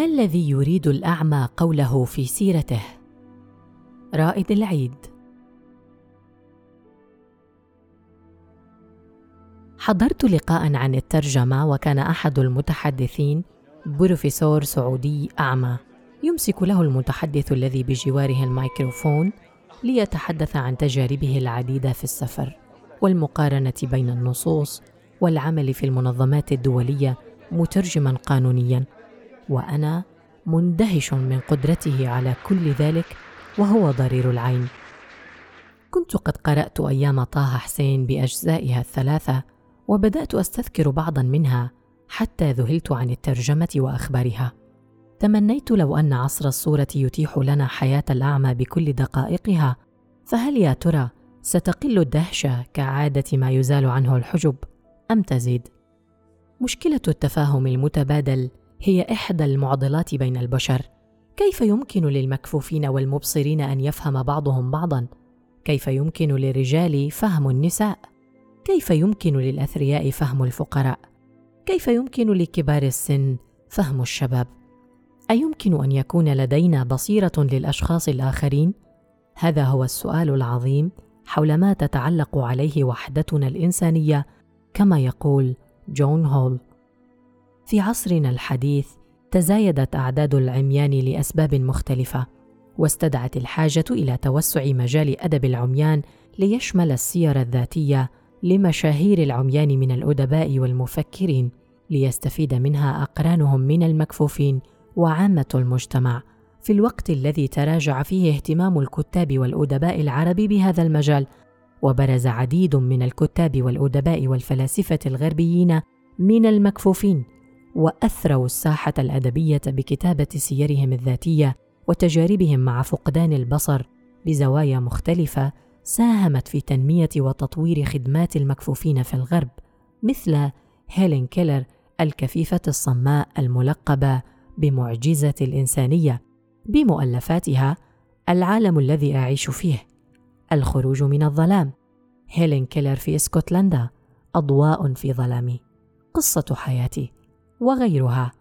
ما الذي يريد الأعمى قوله في سيرته؟ رائد العيد. حضرت لقاء عن الترجمة وكان أحد المتحدثين بروفيسور سعودي أعمى. يمسك له المتحدث الذي بجواره الميكروفون ليتحدث عن تجاربه العديدة في السفر والمقارنة بين النصوص والعمل في المنظمات الدولية مترجما قانونيا. وأنا مندهش من قدرته على كل ذلك وهو ضرير العين. كنت قد قرأت أيام طه حسين بأجزائها الثلاثة وبدأت أستذكر بعضا منها حتى ذهلت عن الترجمة وأخبارها. تمنيت لو أن عصر الصورة يتيح لنا حياة الأعمى بكل دقائقها فهل يا ترى ستقل الدهشه كعادة ما يزال عنه الحجب أم تزيد؟ مشكلة التفاهم المتبادل هي إحدى المعضلات بين البشر. كيف يمكن للمكفوفين والمبصرين أن يفهم بعضهم بعضا؟ كيف يمكن للرجال فهم النساء؟ كيف يمكن للأثرياء فهم الفقراء؟ كيف يمكن لكبار السن فهم الشباب؟ أيمكن أن يكون لدينا بصيرة للأشخاص الآخرين؟ هذا هو السؤال العظيم حول ما تتعلق عليه وحدتنا الإنسانية كما يقول جون هول. في عصرنا الحديث تزايدت أعداد العميان لأسباب مختلفة واستدعت الحاجة إلى توسع مجال أدب العميان ليشمل السير الذاتية لمشاهير العميان من الأدباء والمفكرين ليستفيد منها أقرانهم من المكفوفين وعامة المجتمع. في الوقت الذي تراجع فيه اهتمام الكتاب والأدباء العرب بهذا المجال وبرز عديد من الكتاب والأدباء والفلاسفة الغربيين من المكفوفين. وأثروا الساحة الأدبية بكتابة سيرهم الذاتية وتجاربهم مع فقدان البصر بزوايا مختلفة ساهمت في تنمية وتطوير خدمات المكفوفين في الغرب مثل هيلين كيلر الكفيفة الصماء الملقبة بمعجزة الإنسانية بمؤلفاتها العالم الذي أعيش فيه. الخروج من الظلام. هيلين كيلر في إسكتلندا أضواء في ظلامي. قصة حياتي. وغيرها.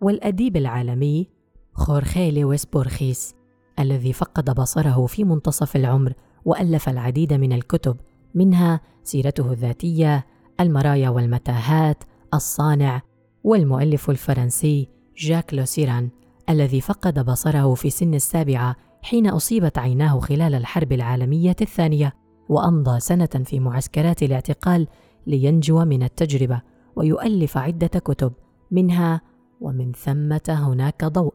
والأديب العالمي خورخي لويس بورخيس الذي فقد بصره في منتصف العمر وألف العديد من الكتب منها سيرته الذاتية المرايا والمتاهات الصانع والمؤلف الفرنسي جاك لوسيران الذي فقد بصره في سن السابعة حين أصيبت عيناه خلال الحرب العالمية الثانية وأمضى سنة في معسكرات الاعتقال لينجو من التجربة ويؤلف عدة كتب منها ومن ثمة هناك ضوء.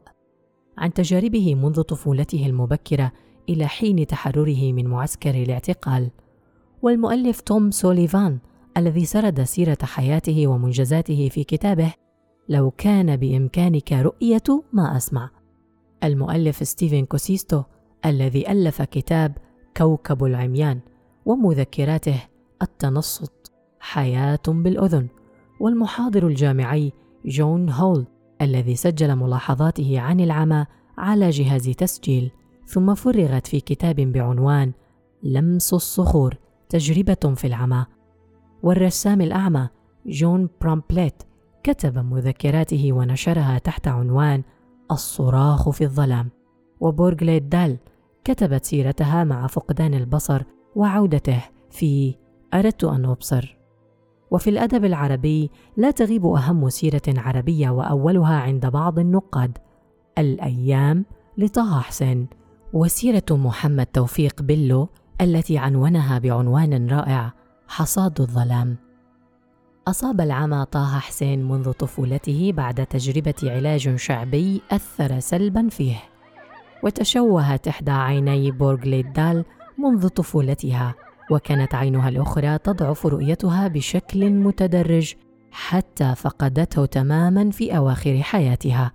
عن تجاربه منذ طفولته المبكرة إلى حين تحرره من معسكر الاعتقال. والمؤلف توم سوليفان الذي سرد سيرة حياته ومنجزاته في كتابه لو كان بإمكانك رؤية ما أسمع. المؤلف ستيفن كوسيستو الذي ألف كتاب كوكب العميان ومذكراته التنصت حياة بالأذن. والمحاضر الجامعي جون هول الذي سجل ملاحظاته عن العمى على جهاز تسجيل ثم فرغت في كتاب بعنوان لمس الصخور تجربة في العمى. والرسام الأعمى جون برامبليت كتب مذكراته ونشرها تحت عنوان الصراخ في الظلام. وبورغيلد دال كتبت سيرتها مع فقدان البصر وعودته في أردت أن أبصر وفي الأدب العربي لا تغيب أهم سيرة عربية وأولها عند بعض النقاد الأيام لطه حسين وسيرة محمد توفيق بيلو التي عنونها بعنوان رائع حصاد الظلام. أصاب العمى طه حسين منذ طفولته بعد تجربة علاج شعبي أثر سلبا فيه وتشوهت إحدى عيني بورغليدال منذ طفولتها. وكانت عينها الأخرى تضعف رؤيتها بشكل متدرج حتى فقدته تماما في أواخر حياتها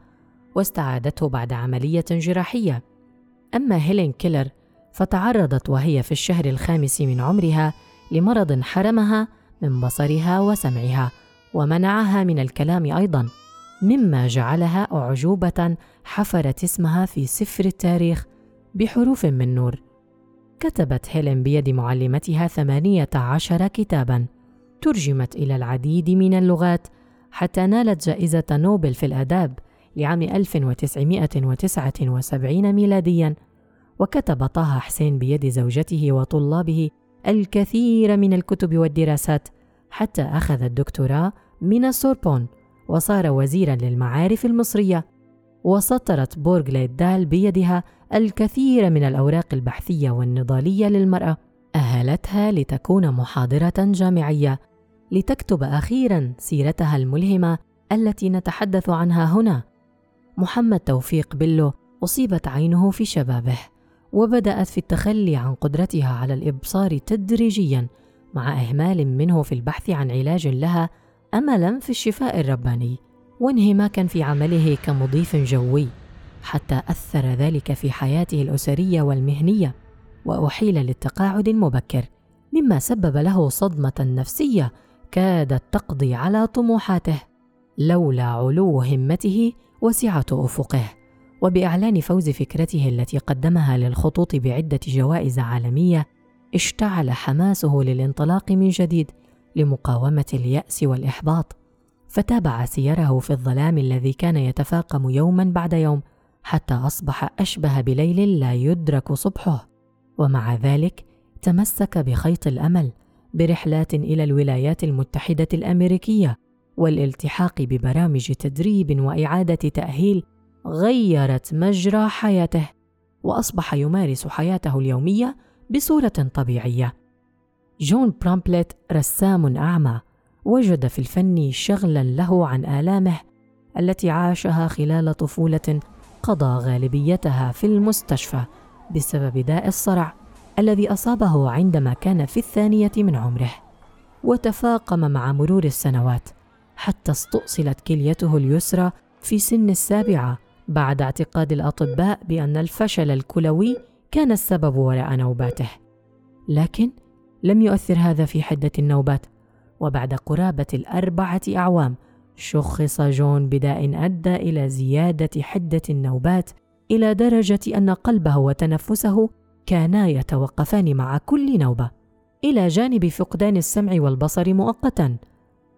واستعادته بعد عملية جراحية. أما هيلين كيلر فتعرضت وهي في الشهر الخامس من عمرها لمرض حرمها من بصرها وسمعها ومنعها من الكلام أيضا مما جعلها أعجوبة حفرت اسمها في سفر التاريخ بحروف من نور. كتبت هيلين بيد معلمتها ثمانية عشر كتابا ترجمت إلى العديد من اللغات حتى نالت جائزة نوبل في الآداب لعام 1979 ميلادياً. وكتب طه حسين بيد زوجته وطلابه الكثير من الكتب والدراسات حتى أخذ الدكتوراه من السوربون وصار وزيرا للمعارف المصرية. وسطرت بورغ دال بيدها الكثير من الأوراق البحثية والنضالية للمرأة أهلتها لتكون محاضرة جامعية لتكتب أخيرا سيرتها الملهمة التي نتحدث عنها هنا. محمد توفيق بلو أصيبت عينه في شبابه وبدأت في التخلي عن قدرتها على الإبصار تدريجيا مع إهمال منه في البحث عن علاج لها أملا في الشفاء الرباني وانهماكا في عمله كمضيف جوي. حتى أثر ذلك في حياته الأسرية والمهنية وأحيل للتقاعد المبكر مما سبب له صدمة نفسية كادت تقضي على طموحاته لولا علو همته وسعة أفقه. وبإعلان فوز فكرته التي قدمها للخطوط بعدة جوائز عالمية اشتعل حماسه للانطلاق من جديد لمقاومة اليأس والإحباط فتابع سيره في الظلام الذي كان يتفاقم يوما بعد يوم حتى أصبح أشبه بليل لا يدرك صبحه. ومع ذلك تمسك بخيط الأمل برحلات إلى الولايات المتحدة الأمريكية والالتحاق ببرامج تدريب وإعادة تأهيل غيرت مجرى حياته وأصبح يمارس حياته اليومية بصورة طبيعية. جون برامبلت رسام أعمى وجد في الفن شغلا له عن آلامه التي عاشها خلال طفولة قضى غالبيتها في المستشفى بسبب داء الصرع الذي أصابه عندما كان في الثانية من عمره وتفاقم مع مرور السنوات حتى استؤصلت كليته اليسرى في سن السابعة بعد اعتقاد الأطباء بأن الفشل الكلوي كان السبب وراء نوباته. لكن لم يؤثر هذا في حدة النوبات وبعد قرابة الأربعة أعوام شخص جون بداء أدى إلى زيادة حدة النوبات إلى درجة أن قلبه وتنفسه كانا يتوقفان مع كل نوبة إلى جانب فقدان السمع والبصر مؤقتا.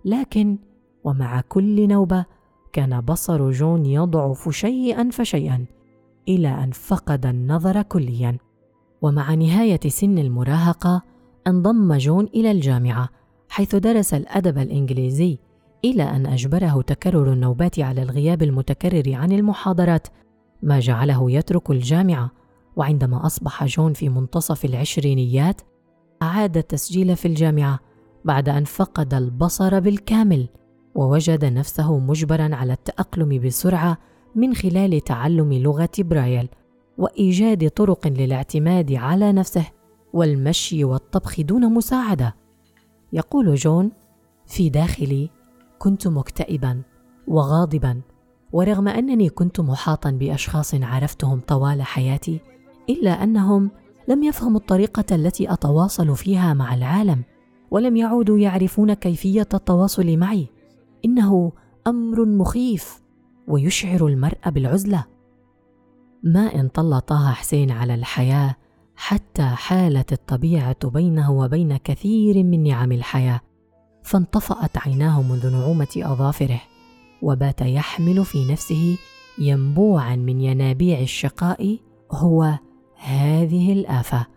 لكن ومع كل نوبة كان بصر جون يضعف شيئا فشيئا إلى أن فقد النظر كليا. ومع نهاية سن المراهقة انضم جون إلى الجامعة حيث درس الأدب الإنجليزي إلى أن أجبره تكرر النوبات على الغياب المتكرر عن المحاضرات ما جعله يترك الجامعة. وعندما أصبح جون في منتصف العشرينيات أعاد التسجيل في الجامعة بعد أن فقد البصر بالكامل ووجد نفسه مجبرا على التأقلم بسرعة من خلال تعلم لغة برايل وإيجاد طرق للاعتماد على نفسه والمشي والطبخ دون مساعدة. يقول جون في داخلي كنت مكتئبا وغاضبا ورغم أنني كنت محاطا بأشخاص عرفتهم طوال حياتي إلا أنهم لم يفهموا الطريقة التي أتواصل فيها مع العالم ولم يعودوا يعرفون كيفية التواصل معي. إنه أمر مخيف ويشعر المرء بالعزلة. ما إن طل طه حسين على الحياة حتى حالت الطبيعة بينه وبين كثير من نعم الحياة. فانطفأت عيناه منذ نعومة أظافره وبات يحمل في نفسه ينبوعا من ينابيع الشقاء هو هذه الآفة.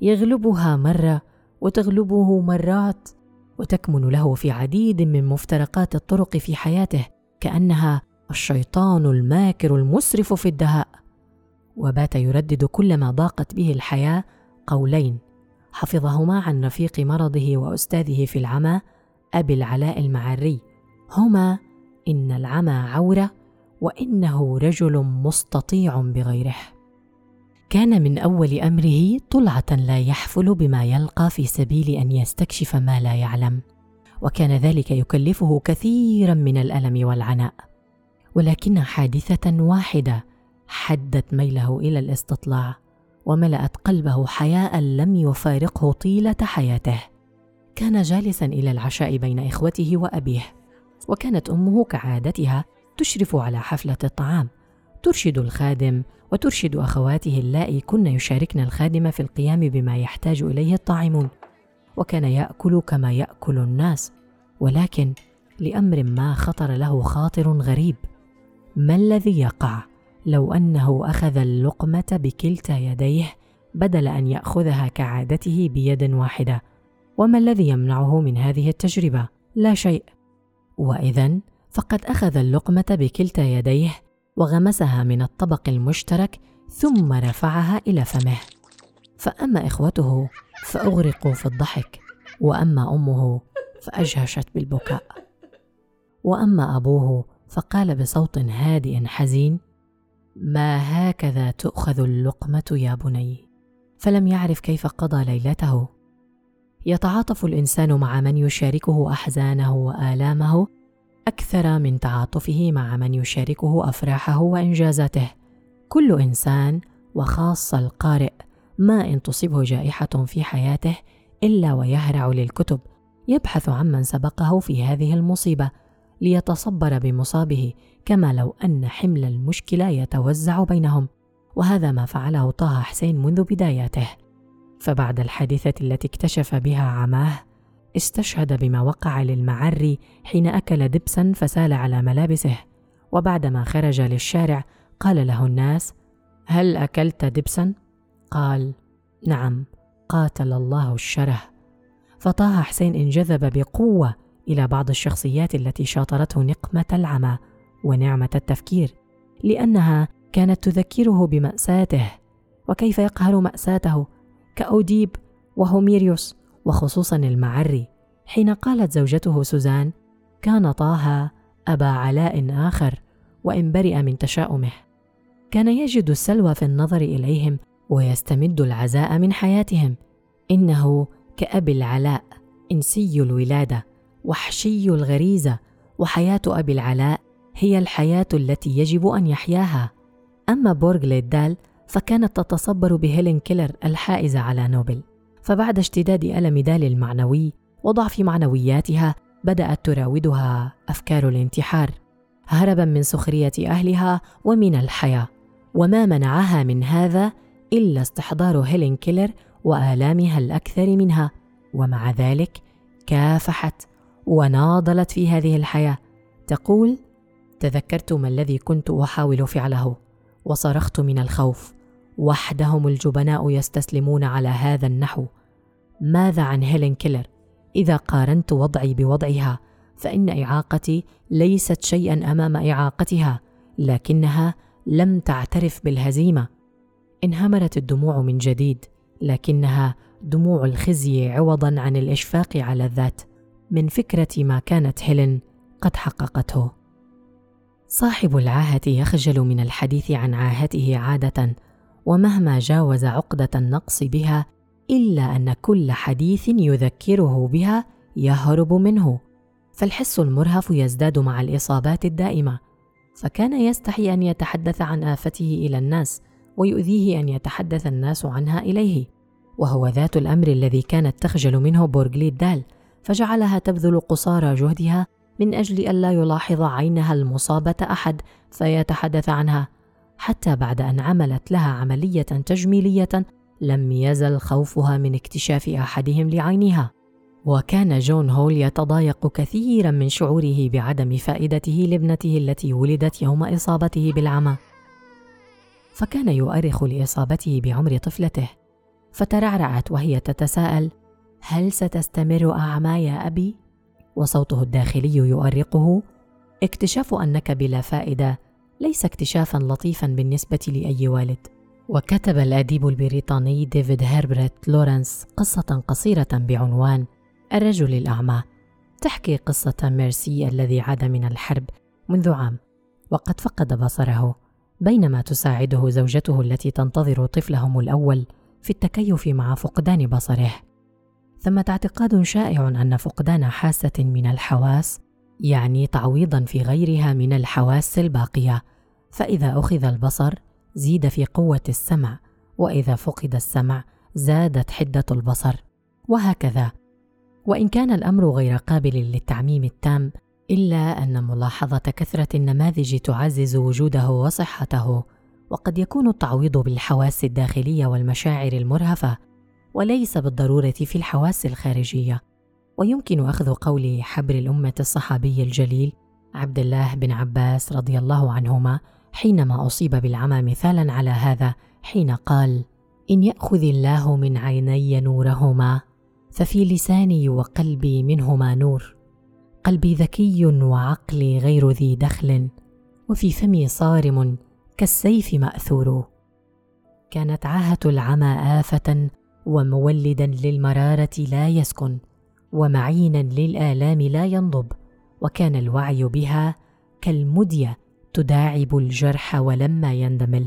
يغلبها مرة وتغلبه مرات وتكمن له في عديد من مفترقات الطرق في حياته كأنها الشيطان الماكر المسرف في الدهاء. وبات يردد كلما ضاقت به الحياة قولين حفظهما عن رفيق مرضه وأستاذه في العمى أبي العلاء المعري. هما إن العمى عورة وإنه رجل مستطيع بغيره. كان من أول أمره طلعة لا يحفل بما يلقى في سبيل أن يستكشف ما لا يعلم. وكان ذلك يكلفه كثيرا من الألم والعناء. ولكن حادثة واحدة حدت ميله إلى الاستطلاع وملأت قلبه حياء لم يفارقه طيلة حياته. كان جالسا إلى العشاء بين إخوته وأبيه وكانت أمه كعادتها تشرف على حفلة الطعام. ترشد الخادم وترشد أخواته اللائي كن يشاركن الخادم في القيام بما يحتاج إليه الطاعمون. وكان يأكل كما يأكل الناس ولكن لأمر ما خطر له خاطر غريب. ما الذي يقع لو أنه أخذ اللقمة بكلتا يديه بدل أن يأخذها كعادته بيد واحدة؟ وما الذي يمنعه من هذه التجربة؟ لا شيء. واذا فقد أخذ اللقمة بكلتا يديه وغمسها من الطبق المشترك ثم رفعها إلى فمه. فأما إخوته فأغرقوا في الضحك وأما أمه فأجهشت بالبكاء. وأما أبوه فقال بصوت هادئ حزين ما هكذا تؤخذ اللقمة يا بني؟ فلم يعرف كيف قضى ليلته. يتعاطف الإنسان مع من يشاركه أحزانه وآلامه أكثر من تعاطفه مع من يشاركه أفراحه وإنجازاته. كل إنسان وخاصه القارئ ما إن تصيبه جائحة في حياته إلا ويهرع للكتب. يبحث عمن سبقه في هذه المصيبة ليتصبر بمصابه كما لو أن حمل المشكلة يتوزع بينهم. وهذا ما فعله طه حسين منذ بداياته. فبعد الحادثة التي اكتشف بها عماه استشهد بما وقع للمعري حين أكل دبسا فسال على ملابسه. وبعدما خرج للشارع قال له الناس هل أكلت دبسا؟ قال نعم قاتل الله الشره. فطه حسين انجذب بقوة إلى بعض الشخصيات التي شاطرته نقمة العمى ونعمة التفكير لأنها كانت تذكره بمأساته وكيف يقهر مأساته كأوديب وهوميريوس وخصوصا المعري. حين قالت زوجته سوزان كان طه أبا علاء آخر وإن برئ من تشاؤمه. كان يجد السلوى في النظر إليهم ويستمد العزاء من حياتهم. إنه كأبي العلاء إنسي الولادة وحشي الغريزة وحياة أبي العلاء هي الحياة التي يجب أن يحياها. أما بورغ ليدال فكانت تتصبر بهيلين كيلر الحائزة على نوبل. فبعد اشتداد ألم دال المعنوي وضعف معنوياتها بدأت تراودها أفكار الانتحار. هربا من سخرية أهلها ومن الحياة. وما منعها من هذا إلا استحضار هيلين كيلر وآلامها الأكثر منها. ومع ذلك كافحت وناضلت في هذه الحياة. تقول تذكرت ما الذي كنت أحاول فعله وصرخت من الخوف. وحدهم الجبناء يستسلمون على هذا النحو. ماذا عن هيلين كيلر؟ إذا قارنت وضعي بوضعها فإن إعاقتي ليست شيئا أمام إعاقتها لكنها لم تعترف بالهزيمة. انهمرت الدموع من جديد لكنها دموع الخزي عوضا عن الإشفاق على الذات. من فكرة ما كانت هيلين قد حققته. صاحب العاهة يخجل من الحديث عن عاهته عادة ومهما جاوز عقدة النقص بها إلا أن كل حديث يذكره بها يهرب منه. فالحس المرهف يزداد مع الإصابات الدائمة. فكان يستحي أن يتحدث عن آفته إلى الناس ويؤذيه أن يتحدث الناس عنها إليه. وهو ذات الأمر الذي كانت تخجل منه بورغليد دال فجعلها تبذل قصارى جهدها من أجل الا يلاحظ عينها المصابة أحد فيتحدث عنها. حتى بعد أن عملت لها عملية تجميلية لم يزل خوفها من اكتشاف أحدهم لعينها وكان جون هول يتضايق كثيرا من شعوره بعدم فائدته لابنته التي ولدت يوم إصابته بالعمى. فكان يؤرخ لإصابته بعمر طفلته. فترعرعت وهي تتساءل هل ستستمر اعمى يا أبي؟ وصوته الداخلي يؤرقه اكتشاف أنك بلا فائدة ليس اكتشافا لطيفا بالنسبة لأي والد. وكتب الأديب البريطاني ديفيد هيربرت لورنس قصة قصيرة بعنوان الرجل الأعمى. تحكي قصة ميرسي الذي عاد من الحرب منذ عام وقد فقد بصره بينما تساعده زوجته التي تنتظر طفلهم الأول في التكيف مع فقدان بصره. ثمة اعتقاد شائع أن فقدان حاسة من الحواس يعني تعويضا في غيرها من الحواس الباقية. فإذا أخذ البصر زيد في قوة السمع وإذا فقد السمع زادت حدة البصر. وهكذا. وإن كان الأمر غير قابل للتعميم التام إلا أن ملاحظة كثرة النماذج تعزز وجوده وصحته. وقد يكون التعويض بالحواس الداخلية والمشاعر المرهفة وليس بالضرورة في الحواس الخارجية. ويمكن أخذ قول حبر الأمة الصحابي الجليل عبد الله بن عباس رضي الله عنهما حينما أصيب بالعمى مثالا على هذا حين قال إن يأخذ الله من عيني نورهما ففي لساني وقلبي منهما نور. قلبي ذكي وعقلي غير ذي دخل وفي فمي صارم كالسيف مأثور. كانت عاهة العمى آفة ومولدا للمرارة لا يسكن. ومعينا للآلام لا ينضب وكان الوعي بها كالمدية تداعب الجرح ولما يندمل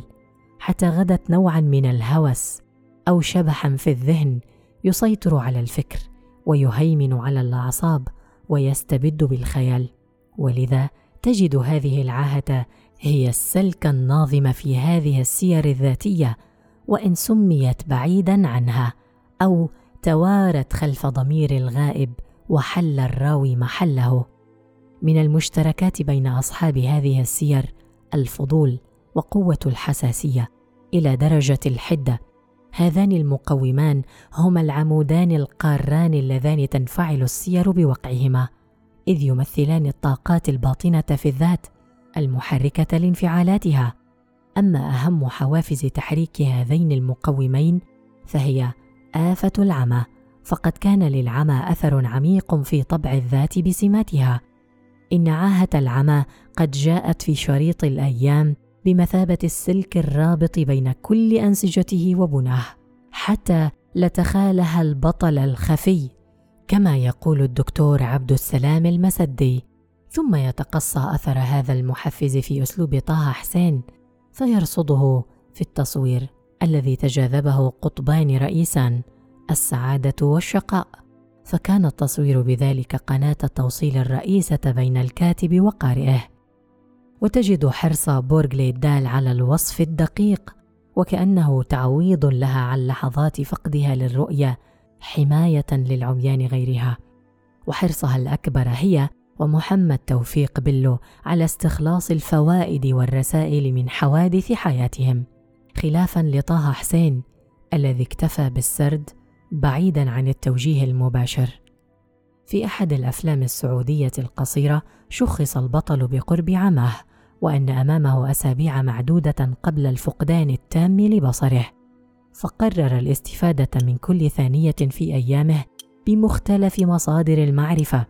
حتى غدت نوعا من الهوس أو شبحا في الذهن يسيطر على الفكر ويهيمن على الأعصاب ويستبد بالخيال. ولذا تجد هذه العاهة هي السلك الناظم في هذه السير الذاتية وإن سميت بعيدا عنها أو توارت خلف ضمير الغائب وحل الراوي محله. من المشتركات بين أصحاب هذه السير الفضول وقوة الحساسية إلى درجة الحدة. هذان المقومان هما العمودان القاران اللذان تنفعل السير بوقعهما إذ يمثلان الطاقات الباطنة في الذات المحركة لانفعالاتها. أما أهم حوافز تحريك هذين المقومين فهي آفة العمى فقد كان للعمى أثر عميق في طبع الذات بسماتها. إن عاهة العمى قد جاءت في شريط الأيام بمثابة السلك الرابط بين كل أنسجته وبناه حتى لتخالها البطل الخفي كما يقول الدكتور عبد السلام المسدي. ثم يتقصى أثر هذا المحفز في أسلوب طه حسين فيرصده في التصوير الذي تجاذبه قطبان رئيسان. السعادة والشقاء. فكان التصوير بذلك قناة التوصيل الرئيسة بين الكاتب وقارئه. وتجد حرص بورغلي دال على الوصف الدقيق وكأنه تعويض لها عن لحظات فقدها للرؤية حماية للعميان غيرها. وحرصها الأكبر هي ومحمد توفيق بلو على استخلاص الفوائد والرسائل من حوادث حياتهم. خلافا لطه حسين الذي اكتفى بالسرد بعيدا عن التوجيه المباشر. في أحد الأفلام السعودية القصيرة شخص البطل بقرب عماه وأن أمامه أسابيع معدودة قبل الفقدان التام لبصره. فقرر الاستفادة من كل ثانية في أيامه بمختلف مصادر المعرفة.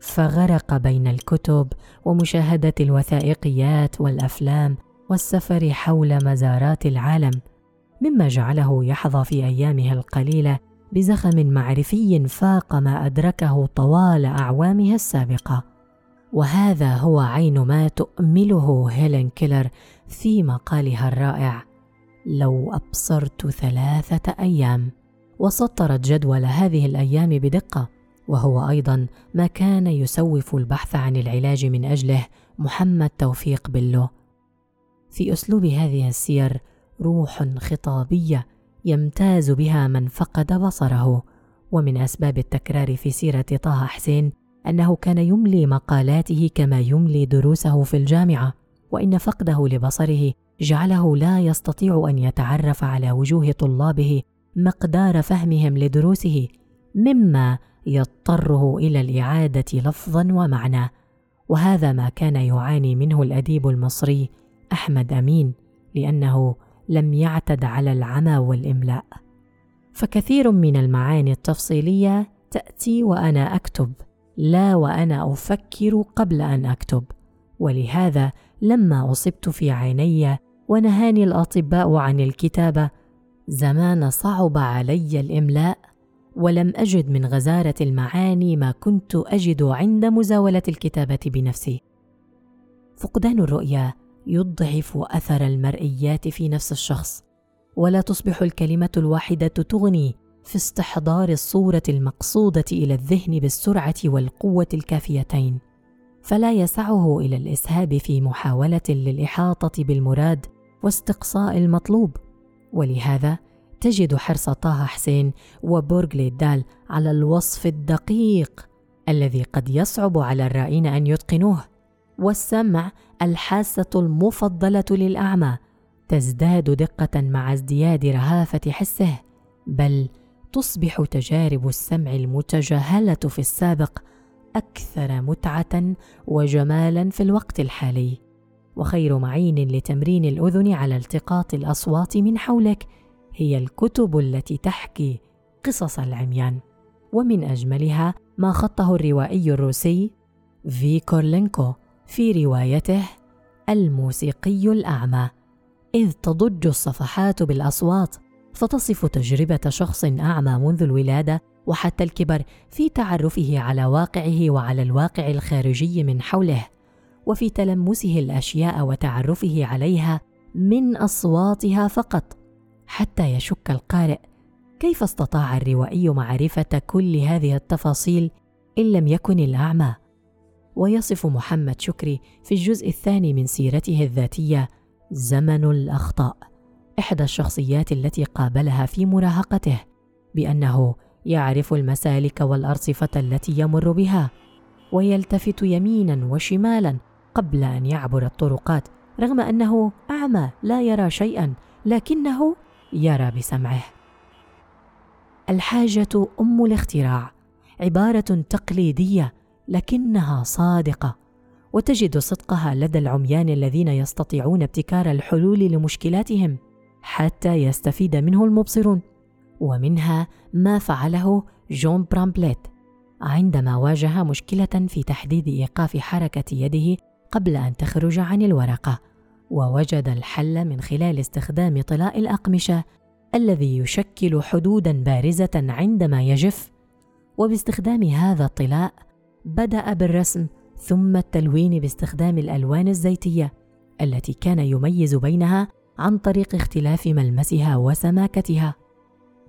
فغرق بين الكتب ومشاهدة الوثائقيات والأفلام والسفر حول مزارات العالم مما جعله يحظى في أيامه القليلة بزخم معرفي فاق ما أدركه طوال اعوامه السابقة. وهذا هو عين ما تؤمله هيلين كيلر في مقالها الرائع. لو أبصرت ثلاثة أيام وسطرت جدول هذه الأيام بدقة وهو أيضا ما كان يسوف البحث عن العلاج من أجله محمد توفيق بلو في أسلوب هذه السير روح خطابية يمتاز بها من فقد بصره. ومن أسباب التكرار في سيرة طه حسين أنه كان يملي مقالاته كما يملي دروسه في الجامعة وإن فقده لبصره جعله لا يستطيع أن يتعرف على وجوه طلابه مقدار فهمهم لدروسه مما يضطره إلى الإعادة لفظا ومعنى. وهذا ما كان يعاني منه الأديب المصري أحمد أمين لأنه لم يعتد على العمى والإملاء. فكثير من المعاني التفصيلية تأتي وأنا أكتب لا وأنا أفكر قبل أن أكتب. ولهذا لما أصبت في عيني ونهاني الأطباء عن الكتابة زمان صعب علي الإملاء ولم أجد من غزارة المعاني ما كنت أجد عند مزاولة الكتابة بنفسي. فقدان الرؤيه يضعف أثر المرئيات في نفس الشخص ولا تصبح الكلمة الواحدة تغني في استحضار الصورة المقصودة إلى الذهن بالسرعة والقوة الكافيتين. فلا يسعه إلى الإسهاب في محاولة للإحاطة بالمراد واستقصاء المطلوب. ولهذا تجد حرص طه حسين وبورغلي دال على الوصف الدقيق الذي قد يصعب على الرائين أن يتقنوه. والسمع الحاسة المفضلة للأعمى تزداد دقة مع ازدياد رهافة حسه بل تصبح تجارب السمع المتجاهلة في السابق أكثر متعة وجمالا في الوقت الحالي. وخير معين لتمرين الأذن على التقاط الأصوات من حولك هي الكتب التي تحكي قصص العميان. ومن أجملها ما خطه الروائي الروسي في كورلينكو في روايته الموسيقي الأعمى إذ تضج الصفحات بالأصوات فتصف تجربة شخص أعمى منذ الولادة وحتى الكبر في تعرفه على واقعه وعلى الواقع الخارجي من حوله وفي تلمسه الأشياء وتعرفه عليها من أصواتها فقط حتى يشك القارئ كيف استطاع الروائي معرفة كل هذه التفاصيل إن لم يكن الأعمى. ويصف محمد شكري في الجزء الثاني من سيرته الذاتية زمن الأخطاء إحدى الشخصيات التي قابلها في مراهقته بأنه يعرف المسالك والأرصفة التي يمر بها ويلتفت يمينا وشمالا قبل أن يعبر الطرقات رغم أنه أعمى لا يرى شيئا لكنه يرى بسمعه. الحاجة أم الاختراع عبارة تقليدية لكنها صادقة وتجد صدقها لدى العميان الذين يستطيعون ابتكار الحلول لمشكلاتهم حتى يستفيد منه المبصرون. ومنها ما فعله جون برامبليت عندما واجه مشكلة في تحديد إيقاف حركة يده قبل أن تخرج عن الورقة ووجد الحل من خلال استخدام طلاء الأقمشة الذي يشكل حدودا بارزة عندما يجف. وباستخدام هذا الطلاء بدأ بالرسم ثم التلوين باستخدام الألوان الزيتية التي كان يميز بينها عن طريق اختلاف ملمسها وسماكتها.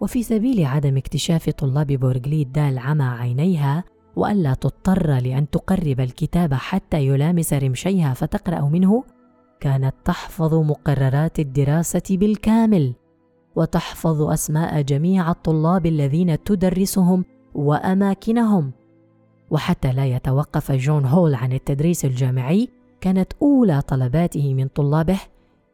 وفي سبيل عدم اكتشاف طلاب بورغليد دال عمى عينيها والا تضطر لأن تقرب الكتاب حتى يلامس رمشيها فتقرأ منه كانت تحفظ مقررات الدراسة بالكامل وتحفظ أسماء جميع الطلاب الذين تدرسهم وأماكنهم. وحتى لا يتوقف جون هول عن التدريس الجامعي كانت أولى طلباته من طلابه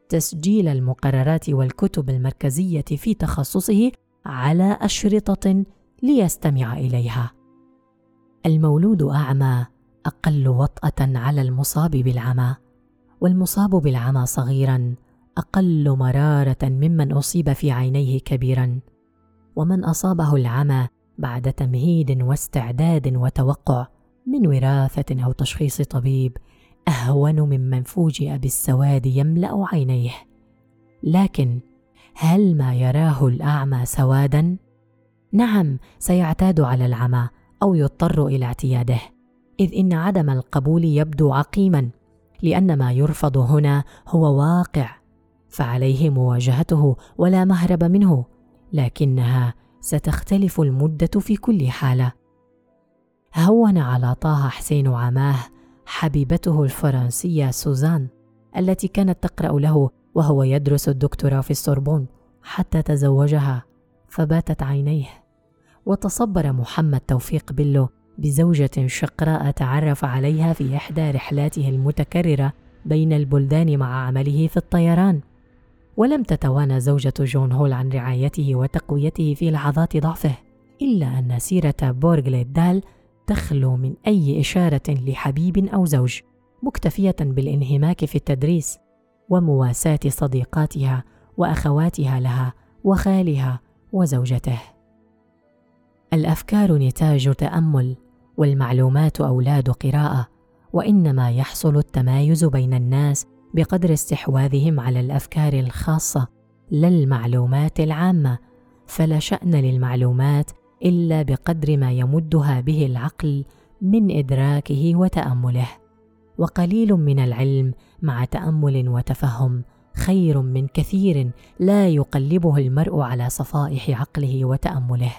تسجيل المقررات والكتب المركزية في تخصصه على أشرطة ليستمع إليها. المولود أعمى أقل وطأة على المصاب بالعمى والمصاب بالعمى صغيرا أقل مرارة ممن أصيب في عينيه كبيرا ومن أصابه العمى بعد تمهيد واستعداد وتوقع من وراثة أو تشخيص طبيب أهون ممن فوجئ بالسواد يملأ عينيه. لكن هل ما يراه الأعمى سوادا؟ نعم سيعتاد على العمى أو يضطر إلى اعتياده إذ إن عدم القبول يبدو عقيما لأن ما يرفض هنا هو واقع فعليه مواجهته ولا مهرب منه لكنها ستختلف المدة في كل حالة. هون على طه حسين عماه حبيبته الفرنسية سوزان التي كانت تقرأ له وهو يدرس الدكتوراه في السوربون حتى تزوجها فباتت عينيه. وتصبر محمد توفيق بيلو بزوجة شقراء تعرف عليها في إحدى رحلاته المتكررة بين البلدان مع عمله في الطيران. ولم تتوانى زوجة جون هول عن رعايته وتقويته في لحظات ضعفه إلا أن سيرة بورغ دال تخلو من أي إشارة لحبيب أو زوج مكتفية بالانهماك في التدريس ومواساة صديقاتها وأخواتها لها وخالها وزوجته. الأفكار نتاج تأمل والمعلومات أولاد قراءة وإنما يحصل التمايز بين الناس بقدر استحواذهم على الأفكار الخاصة لا المعلومات العامة فلا شأن للمعلومات إلا بقدر ما يمدها به العقل من إدراكه وتأمله. وقليل من العلم مع تأمل وتفهم خير من كثير لا يقلبه المرء على صفائح عقله وتأمله.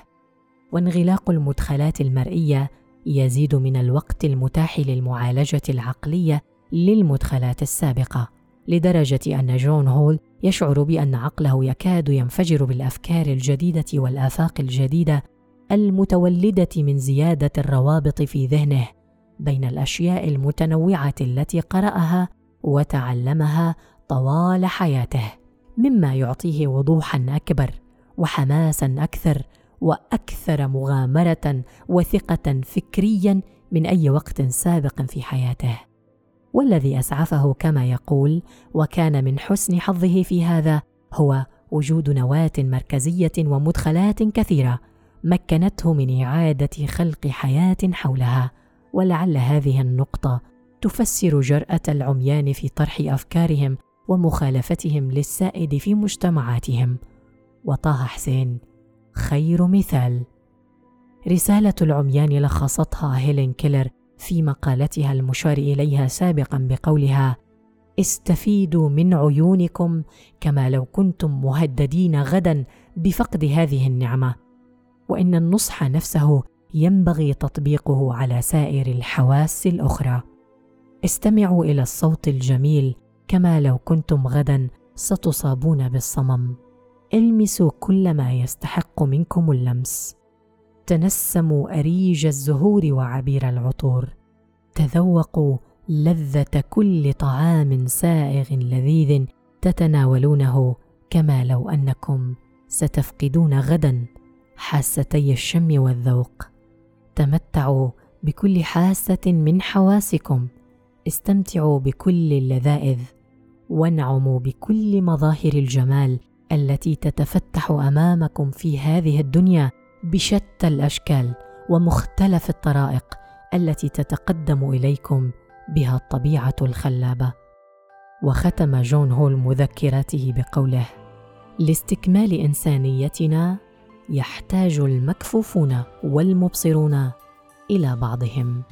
وانغلاق المدخلات المرئية يزيد من الوقت المتاح للمعالجة العقلية للمدخلات السابقة لدرجة أن جون هول يشعر بأن عقله يكاد ينفجر بالأفكار الجديدة والآفاق الجديدة المتولدة من زيادة الروابط في ذهنه بين الأشياء المتنوعة التي قرأها وتعلمها طوال حياته مما يعطيه وضوحا أكبر وحماسا أكثر وأكثر مغامرة وثقة فكريا من أي وقت سابق في حياته. والذي أسعفه كما يقول وكان من حسن حظه في هذا هو وجود نواة مركزية ومدخلات كثيرة مكنته من إعادة خلق حياة حولها ولعل هذه النقطة تفسر جرأة العميان في طرح أفكارهم ومخالفتهم للسائد في مجتمعاتهم. وطه حسين خير مثال. رسالة العميان لخصتها هيلين كيلر في مقالتها المشار إليها سابقا بقولها استفيدوا من عيونكم كما لو كنتم مهددين غدا بفقد هذه النعمة وإن النصح نفسه ينبغي تطبيقه على سائر الحواس الأخرى. استمعوا إلى الصوت الجميل كما لو كنتم غدا ستصابون بالصمم. المسوا كل ما يستحق منكم اللمس. تنسموا أريج الزهور وعبير العطور. تذوقوا لذة كل طعام سائغ لذيذ تتناولونه كما لو أنكم ستفقدون غدا حاستي الشم والذوق. تمتعوا بكل حاسة من حواسكم. استمتعوا بكل اللذائذ. وانعموا بكل مظاهر الجمال التي تتفتح أمامكم في هذه الدنيا بشتى الأشكال ومختلف الطرائق التي تتقدم إليكم بها الطبيعة الخلابة. وختم جون هول مذكراته بقوله لاستكمال إنسانيتنا يحتاج المكفوفون والمبصرون إلى بعضهم.